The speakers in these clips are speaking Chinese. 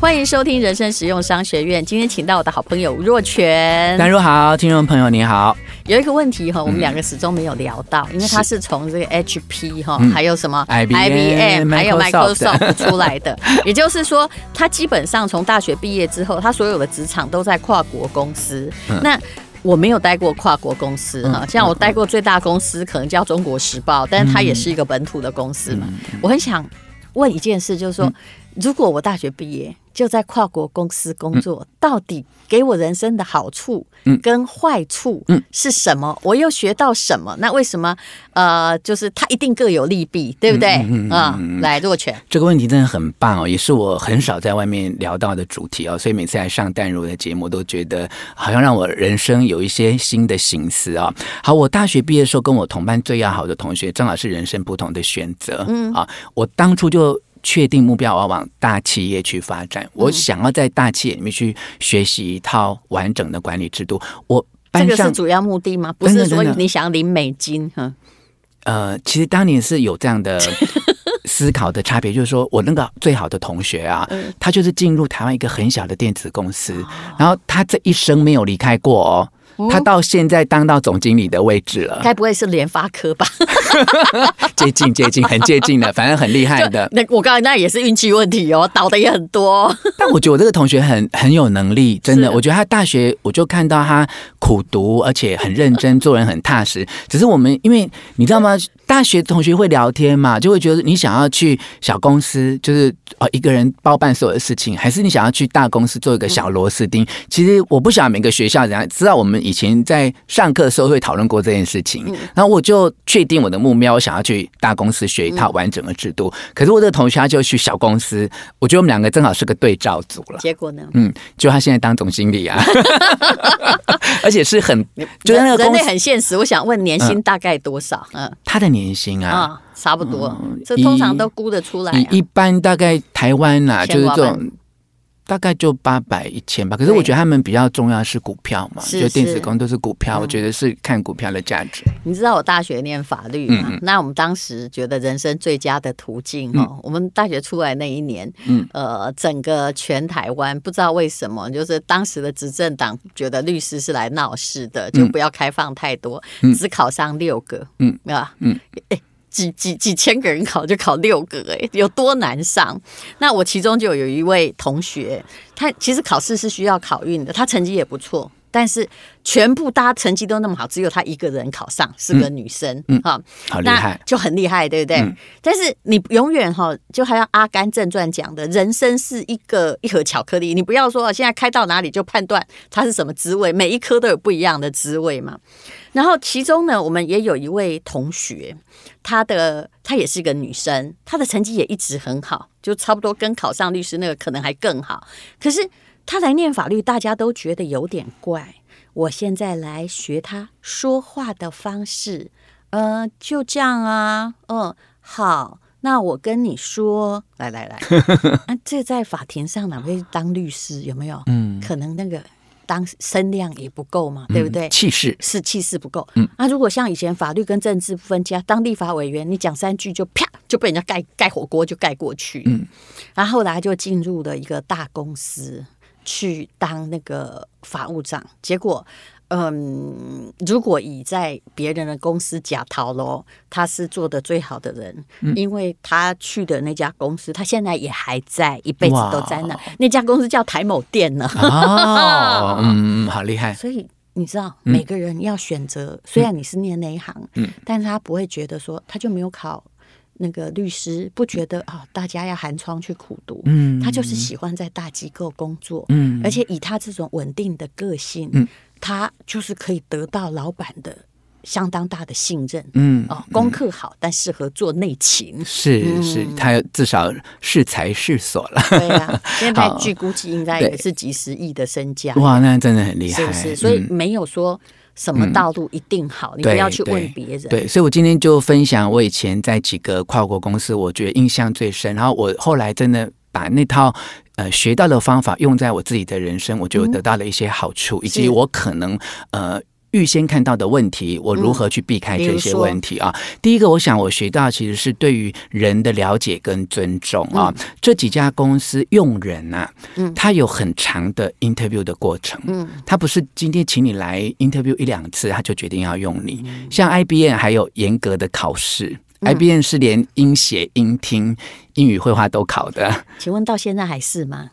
欢迎收听人生实用商学院。今天请到我的好朋友吴若权。淡如好，听众朋友你好。有一个问题哈，我们两个始终没有聊到，嗯、因为他是从这个 HP 哈，还有什么 IBM，还有 Microsoft 出来的。也就是说，他基本上从大学毕业之后，他所有的职场都在跨国公司。嗯、那我没有待过跨国公司哈，像我待过最大公司可能叫中国时报，但是它也是一个本土的公司嘛。我很想问一件事，就是说，如果我大学毕业，就在跨国公司工作，嗯、到底给我人生的好处跟坏处是什么？嗯、我又学到什么？那为什么呃，就是它一定各有利弊，对不对？嗯，来，若泉，这个问题真的很棒哦，也是我很少在外面聊到的主题哦，所以每次来上淡如的节目，都觉得好像让我人生有一些新的形思啊。好，我大学毕业的时候，跟我同班最要好的同学，正好是人生不同的选择。嗯啊，我当初就。确定目标，我要往大企业去发展。我想要在大企业里面去学习一套完整的管理制度。我这个是主要目的吗？不是说你想要领美金哈？呃，其实当年是有这样的 思考的差别，就是说我那个最好的同学啊，他就是进入台湾一个很小的电子公司，然后他这一生没有离开过哦。他到现在当到总经理的位置了，该不会是联发科吧？接近接近，很接近的，反正很厉害的。那我刚才那也是运气问题哦，倒的也很多。但我觉得我这个同学很很有能力，真的。我觉得他大学我就看到他苦读，而且很认真，做人很踏实。只是我们因为你知道吗？大学同学会聊天嘛，就会觉得你想要去小公司，就是呃一个人包办所有的事情，还是你想要去大公司做一个小螺丝钉？其实我不晓得每个学校怎样，知道我们以前在上课的时候会讨论过这件事情，然后我就确定我的目标，我想要去大公司学一套完整的制度。可是我这个同学他就去小公司，我觉得我们两个正好是个对照组了。结果呢？嗯，就他现在当总经理啊，而且是很，就是那个公司很现实。我想问年薪大概多少？嗯，他的年。薪啊，哦，差不多，嗯，这通常都估得出来，啊。一般大概台湾呐，啊，就是这种。大概就八百一千吧，可是我觉得他们比较重要的是股票嘛，就电子工都是股票，我觉得是看股票的价值。你知道我大学念法律嘛？那我们当时觉得人生最佳的途径哦，我们大学出来那一年，呃，整个全台湾不知道为什么，就是当时的执政党觉得律师是来闹事的，就不要开放太多，只考上六个，嗯，啊，嗯，几几几千个人考就考六个，哎，有多难上？那我其中就有一位同学，他其实考试是需要考运的，他成绩也不错，但是全部大家成绩都那么好，只有她一个人考上，是个女生，嗯，好厉害，就很厉害，对不对？嗯、但是你永远哈，就还要《阿甘正传》讲的，人生是一个一盒巧克力，你不要说现在开到哪里就判断它是什么滋味，每一颗都有不一样的滋味嘛。然后其中呢，我们也有一位同学，她的她也是一个女生，她的成绩也一直很好，就差不多跟考上律师那个可能还更好。可是她来念法律，大家都觉得有点怪。我现在来学他说话的方式，呃，就这样啊，嗯，好，那我跟你说，来来来，啊，这在法庭上哪会当律师？有没有？嗯，可能那个。当声量也不够嘛，对不对？气势是气势不够。嗯，那如果像以前法律跟政治不分家，当立法委员，你讲三句就啪就被人家盖盖火锅就盖过去。嗯，然后后来就进入了一个大公司去当那个法务长，结果。嗯，如果以在别人的公司假逃喽，他是做的最好的人，嗯、因为他去的那家公司，他现在也还在，一辈子都在那。那家公司叫台某店呢。哦，嗯，好厉害。所以你知道，每个人要选择，嗯、虽然你是念那一行，嗯，但是他不会觉得说，他就没有考那个律师，不觉得啊、哦，大家要寒窗去苦读，嗯，他就是喜欢在大机构工作，嗯，而且以他这种稳定的个性，嗯。他就是可以得到老板的相当大的信任，嗯，哦，功课好，但适合做内勤，是是，他至少是才是所了，对啊，现在 据估计应该也是几十亿的身价，哇，那真的很厉害，是不是？所以没有说什么道路一定好，你不要去问别人。对，所以我今天就分享我以前在几个跨国公司，我觉得印象最深，然后我后来真的把那套。呃，学到的方法用在我自己的人生，我就得到了一些好处，嗯、以及我可能呃预先看到的问题，我如何去避开这些问题啊？第一个，我想我学到其实是对于人的了解跟尊重啊。这几家公司用人啊，嗯他有很长的 interview 的过程，嗯，他不是今天请你来 interview 一两次，他就决定要用你。像 IBM 还有严格的考试，IBM 是连英写、英听、英语会话都考的。请问到现在还是吗？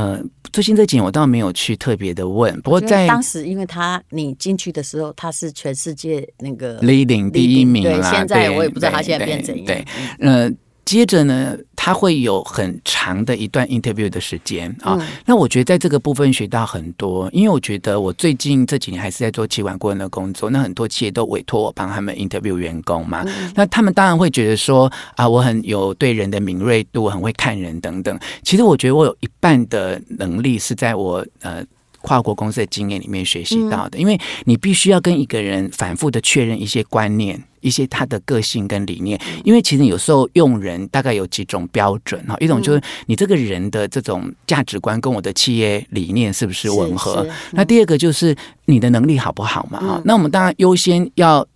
呃，最近这几年我倒没有去特别的问，不过在当时，因为他你进去的时候，他是全世界那个 leading 第一名啦。对，现在我也不知道他现在变怎样。对，呃。接着呢，他会有很长的一段 interview 的时间啊。嗯、那我觉得在这个部分学到很多，因为我觉得我最近这几年还是在做企管顾问的工作，那很多企业都委托我帮他们 interview 员工嘛。嗯、那他们当然会觉得说啊，我很有对人的敏锐度，很会看人等等。其实我觉得我有一半的能力是在我呃。跨国公司的经验里面学习到的，因为你必须要跟一个人反复的确认一些观念、一些他的个性跟理念。因为其实有时候用人大概有几种标准哈，一种就是你这个人的这种价值观跟我的企业理念是不是吻合？那第二个就是你的能力好不好嘛哈？那我们当然优先要。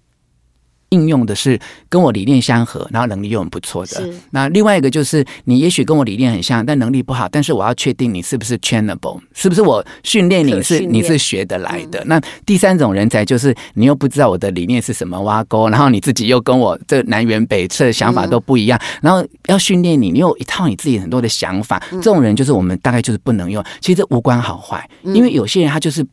应用的是跟我理念相合，然后能力又很不错的。那另外一个就是，你也许跟我理念很像，但能力不好。但是我要确定你是不是 trainable，是不是我训练你是你是学得来的。嗯、那第三种人才就是，你又不知道我的理念是什么挖沟，然后你自己又跟我这南辕北辙，想法都不一样。嗯、然后要训练你，你有一套你自己很多的想法。这种人就是我们大概就是不能用。其实无关好坏，因为有些人他就是。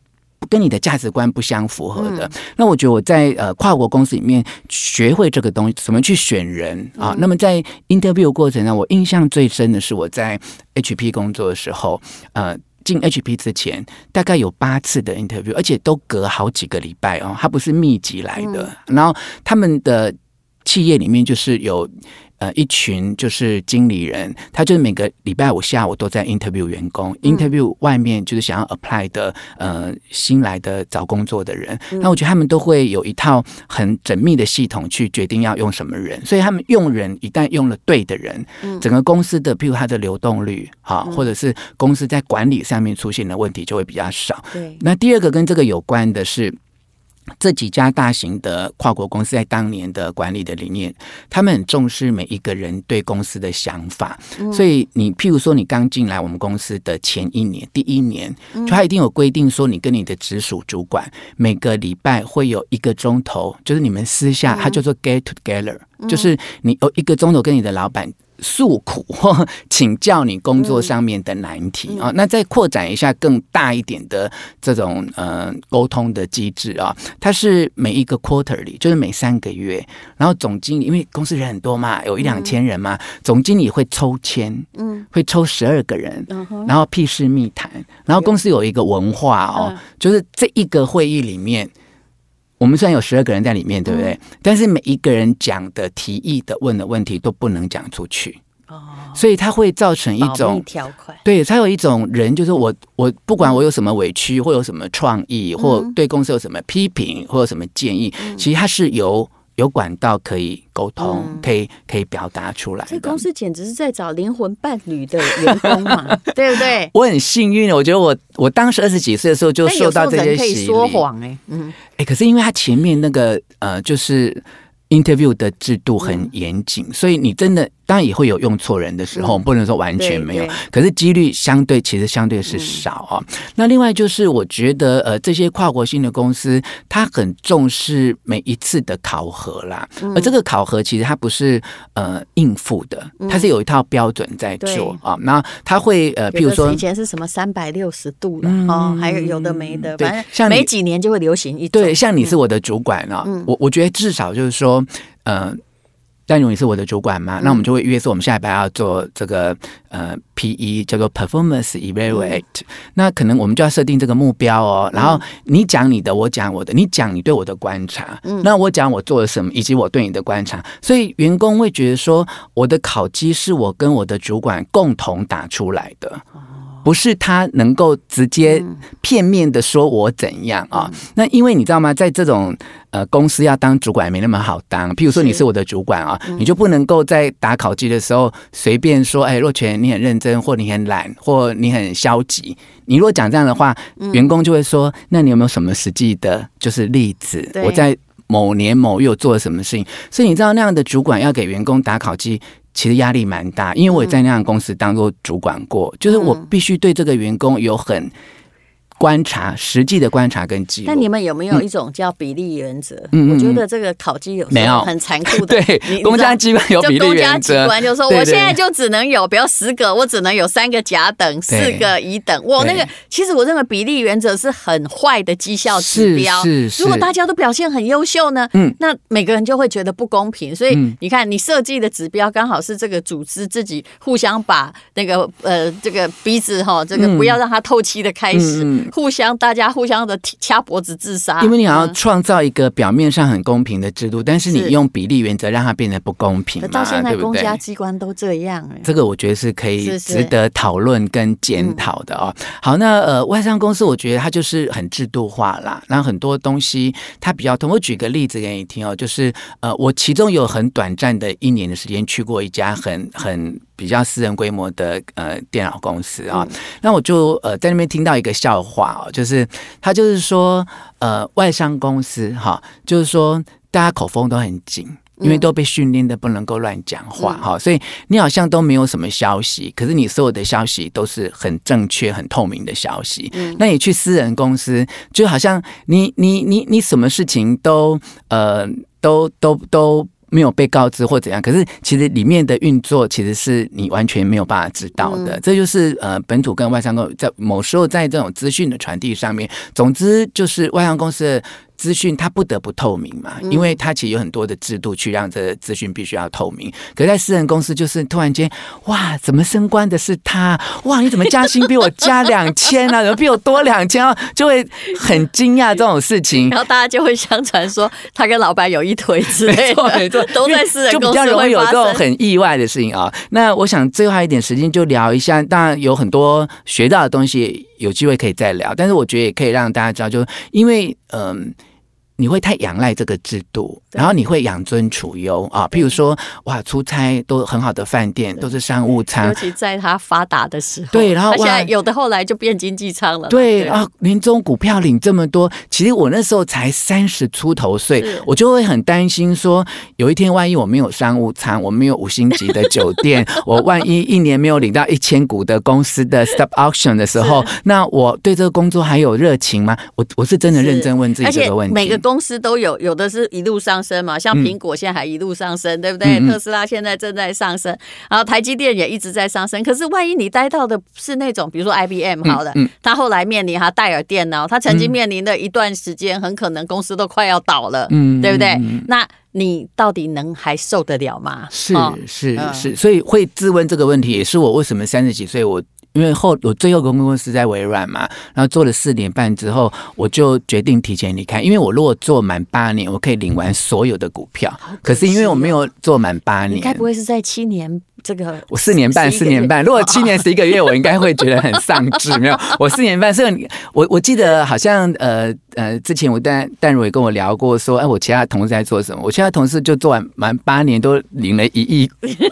跟你的价值观不相符合的，嗯、那我觉得我在呃跨国公司里面学会这个东西，怎么去选人啊？嗯、那么在 interview 过程呢，我印象最深的是我在 HP 工作的时候，呃，进 HP 之前大概有八次的 interview，而且都隔好几个礼拜哦，它不是密集来的。嗯、然后他们的企业里面就是有。呃，一群就是经理人，他就是每个礼拜五下午都在 interview 员工、嗯、，interview 外面就是想要 apply 的呃新来的找工作的人。嗯、那我觉得他们都会有一套很缜密的系统去决定要用什么人，所以他们用人一旦用了对的人，嗯、整个公司的譬如他的流动率哈，或者是公司在管理上面出现的问题就会比较少。对，那第二个跟这个有关的是。这几家大型的跨国公司在当年的管理的理念，他们很重视每一个人对公司的想法。所以你譬如说，你刚进来我们公司的前一年，第一年，就他一定有规定说，你跟你的直属主管每个礼拜会有一个钟头，就是你们私下，他叫做 get together，就是你有一个钟头跟你的老板。诉苦或请教你工作上面的难题啊，那再扩展一下更大一点的这种呃沟通的机制啊，它是每一个 quarter 里，就是每三个月，然后总经理因为公司人很多嘛，有一两千人嘛，总经理会抽签，嗯，会抽十二个人，然后屁事密谈，然后公司有一个文化哦，就是这一个会议里面。我们虽然有十二个人在里面，对不对？嗯、但是每一个人讲的、提议的、问的问题都不能讲出去哦，所以它会造成一种条款。对，它有一种人，就是我，我不管我有什么委屈，或有什么创意，或对公司有什么批评，或有什么建议，嗯、其实它是由。有管道可以沟通，嗯、可以可以表达出来。这公司简直是在找灵魂伴侣的员工嘛，对不对？我很幸运，我觉得我我当时二十几岁的时候就受到这些洗礼。说谎哎，嗯，哎，可是因为他前面那个呃，就是。Interview 的制度很严谨，嗯、所以你真的当然也会有用错人的时候，嗯、不能说完全没有，可是几率相对其实相对是少啊。嗯、那另外就是我觉得呃，这些跨国性的公司，它很重视每一次的考核啦，嗯、而这个考核其实它不是呃应付的，它是有一套标准在做啊。那、嗯、它会呃，譬如说以前是什么三百六十度的哦，还有有的没的，反正像每几年就会流行一种。对，像你是我的主管啊，嗯、我我觉得至少就是说。呃，但如你是我的主管嘛，嗯、那我们就会约说，我们下礼拜要做这个呃 PE，叫做 Performance Evaluate。嗯、那可能我们就要设定这个目标哦。然后你讲你的，我讲我的，你讲你对我的观察，嗯、那我讲我做了什么，以及我对你的观察。所以员工会觉得说，我的考绩是我跟我的主管共同打出来的。不是他能够直接片面的说我怎样啊、哦。那因为你知道吗，在这种呃公司要当主管没那么好当。譬如说你是我的主管啊，你就不能够在打考绩的时候随便说，哎，若权你很认真，或你很懒，或你很消极。你如果讲这样的话，员工就会说，那你有没有什么实际的，就是例子？我在。某年某月做了什么事情，所以你知道那样的主管要给员工打考绩，其实压力蛮大。因为我也在那样的公司当过主管过，就是我必须对这个员工有很。观察实际的观察跟记录。那你们有没有一种叫比例原则？嗯，我觉得这个考绩有时候很残酷的。对，公家机关有比例原则。公家机关就说，我现在就只能有，比如十个，我只能有三个甲等，四个乙等。我，那个其实我认为比例原则是很坏的绩效指标。是是。如果大家都表现很优秀呢？嗯，那每个人就会觉得不公平。所以你看，你设计的指标刚好是这个组织自己互相把那个呃这个鼻子哈，这个不要让它透气的开始。互相，大家互相的掐脖子自杀，因为你想要创造一个表面上很公平的制度，但是你用比例原则让它变得不公平嘛，到现在公家机关都这样，这个我觉得是可以值得讨论跟检讨的哦。好，那呃，外商公司我觉得它就是很制度化啦，然后很多东西它比较通。我举个例子给你听哦，就是呃，我其中有很短暂的一年的时间去过一家很很。比较私人规模的呃电脑公司啊，嗯、那我就呃在那边听到一个笑话哦，就是他就是说呃外商公司哈，就是说大家口风都很紧，因为都被训练的不能够乱讲话哈，嗯、所以你好像都没有什么消息，可是你所有的消息都是很正确、很透明的消息。嗯、那你去私人公司，就好像你你你你什么事情都呃都都都。都没有被告知或怎样，可是其实里面的运作其实是你完全没有办法知道的。嗯、这就是呃，本土跟外商公司在某时候在这种资讯的传递上面，总之就是外商公司的。资讯它不得不透明嘛，因为它其实有很多的制度去让这资讯必须要透明。可是在私人公司，就是突然间，哇，怎么升官的是他？哇，你怎么加薪比我加两千啊？怎么比我多两千啊？就会很惊讶这种事情。然后大家就会相传说他跟老板有一腿之类的，没错，没错，都在私人公司就比较容易有这种很意外的事情啊。那我想最后还一点时间就聊一下，当然有很多学到的东西，有机会可以再聊。但是我觉得也可以让大家知道，就因为嗯。呃你会太仰赖这个制度，然后你会养尊处优啊。譬如说，哇，出差都很好的饭店，都是商务舱，尤其在他发达的时候。对，然后现在有的后来就变经济舱了。对啊，年终股票领这么多，其实我那时候才三十出头岁，我就会很担心说，有一天万一我没有商务舱，我没有五星级的酒店，我万一一年没有领到一千股的公司的 stop auction 的时候，那我对这个工作还有热情吗？我我是真的认真问自己这个问题。每个公司都有，有的是一路上升嘛，像苹果现在还一路上升，嗯、对不对？嗯、特斯拉现在正在上升，然后台积电也一直在上升。可是万一你待到的是那种，比如说 IBM 好了，嗯嗯、他后来面临哈戴尔电脑，他曾经面临的一段时间，很可能公司都快要倒了，嗯，对不对？那你到底能还受得了吗？是是是，所以会自问这个问题，也是我为什么三十几岁我。因为后我最后公公司在微软嘛，然后做了四年半之后，我就决定提前离开。因为我如果做满八年，我可以领完所有的股票。可是因为我没有做满八年，你该不会是在七年？这个我四年半，四年半。如果七年十一个月，我应该会觉得很丧志。没有，我四年半，所以我我记得好像呃呃，之前我淡淡如也跟我聊过，说哎，我其他同事在做什么？我其他同事就做完满八年，都领了一亿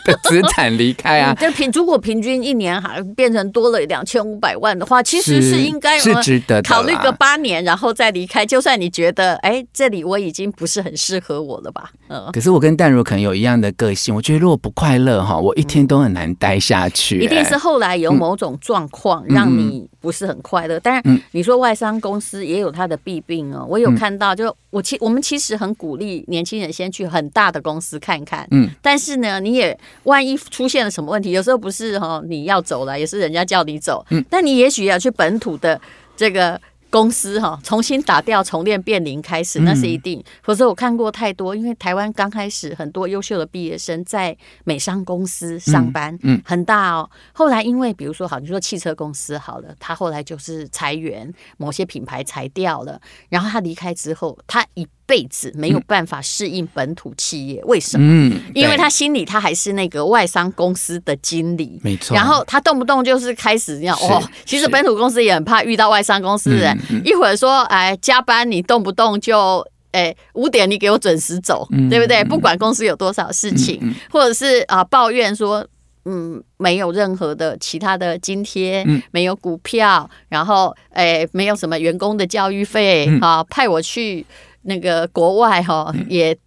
的资产离开啊。就平如果平均一年还变成多了两千五百万的话，其实是应 该是值得考虑个八年，然后再离开。就算你觉得哎，这里我已经不是很适合我了吧？嗯。可是我跟淡如可能有一样的个性，我觉得如果不快乐哈，我。一天都很难待下去，欸，一定是后来有某种状况让你不是很快乐。嗯、但是你说外商公司也有它的弊病哦，我有看到，就我其我们其实很鼓励年轻人先去很大的公司看看，嗯，但是呢，你也万一出现了什么问题，有时候不是哈你要走了，也是人家叫你走，嗯，但你也许要去本土的这个。公司哈重新打掉重练变零开始，那是一定。否则我看过太多，因为台湾刚开始很多优秀的毕业生在美商公司上班，嗯，很大哦。后来因为比如说好，你说汽车公司好了，他后来就是裁员，某些品牌裁掉了，然后他离开之后，他一辈子没有办法适应本土企业，为什么？嗯，因为他心里他还是那个外商公司的经理，没错。然后他动不动就是开始要哦，其实本土公司也很怕遇到外商公司的人，一会儿说哎加班，你动不动就哎五点你给我准时走，对不对？不管公司有多少事情，或者是啊抱怨说。嗯，没有任何的其他的津贴，嗯、没有股票，然后哎，没有什么员工的教育费，啊，派我去那个国外哈，嗯、也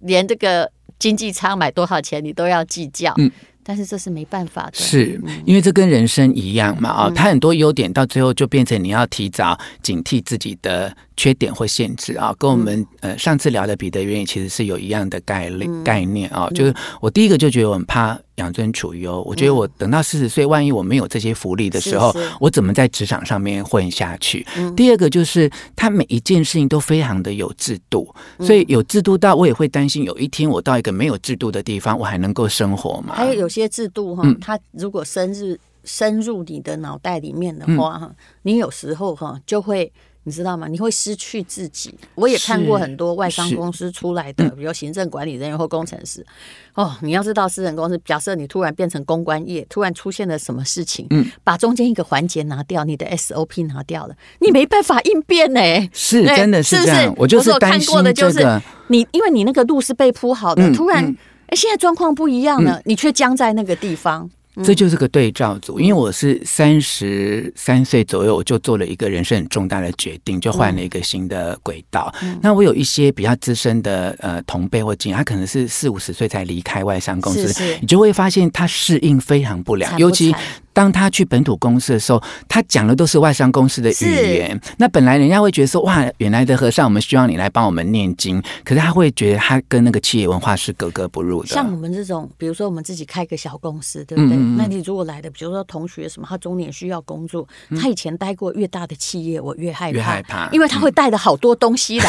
连这个经济舱买多少钱你都要计较，嗯、但是这是没办法的，是因为这跟人生一样嘛啊，它很多优点到最后就变成你要提早警惕自己的。缺点或限制啊，跟我们呃上次聊的彼得原理其实是有一样的概念概念啊。就是我第一个就觉得我很怕养尊处优，我觉得我等到四十岁，万一我没有这些福利的时候，我怎么在职场上面混下去？第二个就是他每一件事情都非常的有制度，所以有制度到我也会担心有一天我到一个没有制度的地方，我还能够生活吗？还有有些制度哈，它如果深入深入你的脑袋里面的话哈，你有时候哈就会。你知道吗？你会失去自己。我也看过很多外商公司出来的，比如行政管理人员或工程师。哦，你要知道，私人公司假设你突然变成公关业，突然出现了什么事情，嗯，把中间一个环节拿掉，你的 SOP 拿掉了，你没办法应变呢。是，真的是这样。我就是担心这个。你因为你那个路是被铺好的，突然，哎，现在状况不一样了，你却僵在那个地方。这就是个对照组，因为我是三十三岁左右，我就做了一个人生很重大的决定，就换了一个新的轨道。那我有一些比较资深的呃同辈或经验，他可能是四五十岁才离开外商公司，你就会发现他适应非常不良，尤其。当他去本土公司的时候，他讲的都是外商公司的语言。那本来人家会觉得说，哇，原来的和尚，我们需要你来帮我们念经。可是他会觉得他跟那个企业文化是格格不入的。像我们这种，比如说我们自己开个小公司，对不对？嗯嗯，那你如果来的，比如说同学什么，他中年需要工作，他以前待过越大的企业，我越害怕，越害怕，因为他会带了好多东西来。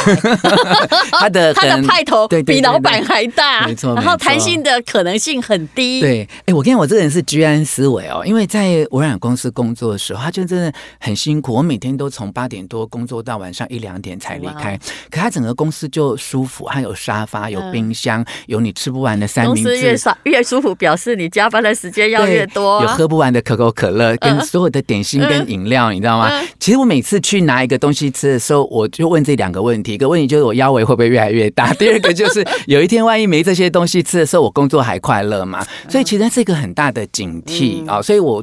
他的 他的派头比老板还大，没错。然后弹性的可能性很低。对，哎，我跟你讲，我这个人是居安思危哦，因为。在微软公司工作的时候，他就真的很辛苦。我每天都从八点多工作到晚上一两点才离开。可他整个公司就舒服，还有沙发、有冰箱、有你吃不完的三明治。公司越爽越舒服，表示你加班的时间要越多。有喝不完的可口可乐，跟所有的点心跟饮料，你知道吗？其实我每次去拿一个东西吃的时候，我就问这两个问题：一个问题就是我腰围会不会越来越大？第二个就是有一天万一没这些东西吃的时候，我工作还快乐吗？所以其实是一个很大的警惕啊！所以我。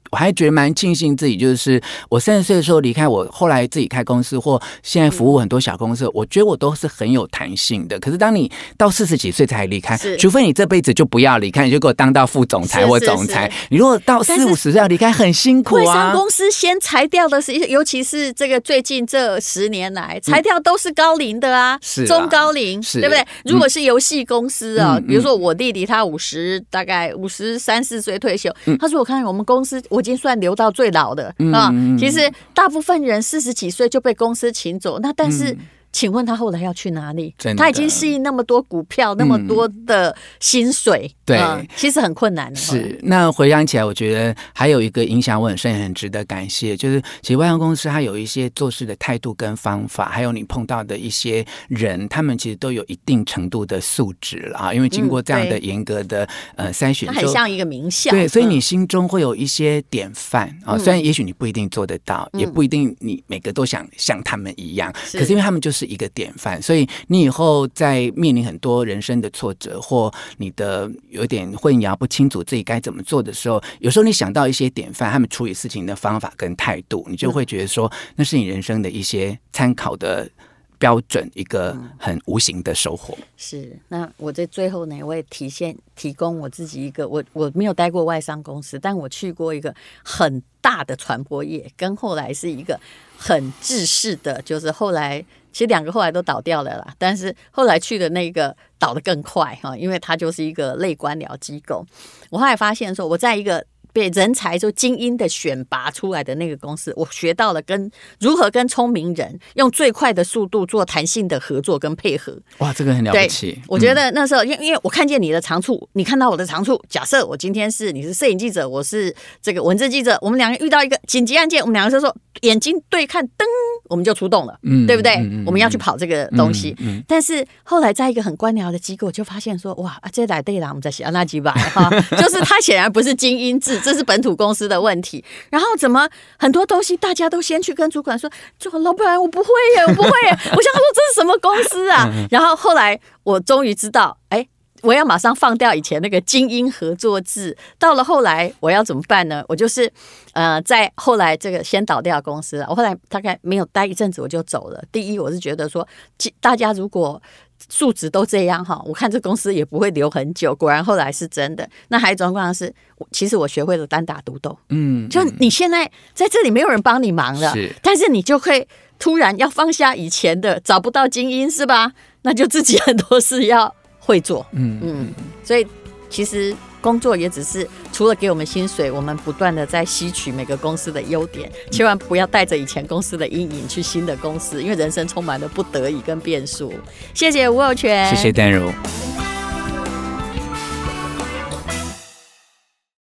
我还觉得蛮庆幸自己，就是我三十岁的时候离开，我后来自己开公司或现在服务很多小公司，我觉得我都是很有弹性的。可是当你到四十几岁才离开，除非你这辈子就不要离开，你就给我当到副总裁或总裁。是是是你如果到四五十岁要离开，很辛苦啊。外商公司先裁掉的是，尤其是这个最近这十年来裁掉都是高龄的啊，是中高龄，是对不对？如果是游戏公司啊，嗯、比如说我弟弟他五十，大概五十三四岁退休，嗯、他说我看我们公司我。已经算留到最老的啊，其实大部分人四十几岁就被公司请走，那但是。请问他后来要去哪里？他已经适应那么多股票，那么多的薪水，对，其实很困难。是，那回想起来，我觉得还有一个影响我很深，很值得感谢，就是其实外商公司它有一些做事的态度跟方法，还有你碰到的一些人，他们其实都有一定程度的素质了啊。因为经过这样的严格的呃筛选，很像一个名校。对，所以你心中会有一些典范啊。虽然也许你不一定做得到，也不一定你每个都想像他们一样，可是因为他们就是。是一个典范，所以你以后在面临很多人生的挫折，或你的有点混淆不清楚自己该怎么做的时候，有时候你想到一些典范，他们处理事情的方法跟态度，你就会觉得说，那是你人生的一些参考的标准，一个很无形的收获。是，那我在最后呢，我也体现提供我自己一个，我我没有待过外商公司，但我去过一个很大的传播业，跟后来是一个很制式的，就是后来。其实两个后来都倒掉了啦，但是后来去的那个倒得更快哈，因为它就是一个类官僚机构。我后来发现说，我在一个被人才就精英的选拔出来的那个公司，我学到了跟如何跟聪明人用最快的速度做弹性的合作跟配合。哇，这个很了不起。我觉得那时候，因因为我看见你的长处，你看到我的长处。假设我今天是你是摄影记者，我是这个文字记者，我们两个遇到一个紧急案件，我们两个就说眼睛对看，噔，我们就出动了，嗯，对不对？嗯嗯、我们要去跑这个东西。但是后来在一个很官僚的机构，就发现说，哇，啊这来对了，我们在写那几百哈，就是他显然不是精英制，这是本土公司的问题。然后怎么很多东西大家都先去跟主管说，就老板我不会耶，我不会耶，我想说这是什么公司啊？然后后来我终于知道，哎。我要马上放掉以前那个精英合作制，到了后来我要怎么办呢？我就是，呃，在后来这个先倒掉公司了。我后来大概没有待一阵子我就走了。第一，我是觉得说，大家如果素质都这样哈，我看这公司也不会留很久。果然后来是真的。那还有一种状况是，其实我学会了单打独斗。嗯，就你现在在这里没有人帮你忙了，是，但是你就会突然要放下以前的，找不到精英是吧？那就自己很多事要。会做，嗯嗯，所以其实工作也只是除了给我们薪水，我们不断的在吸取每个公司的优点，千万不要带着以前公司的阴影去新的公司，因为人生充满了不得已跟变数。谢谢吴有全，谢谢丹如。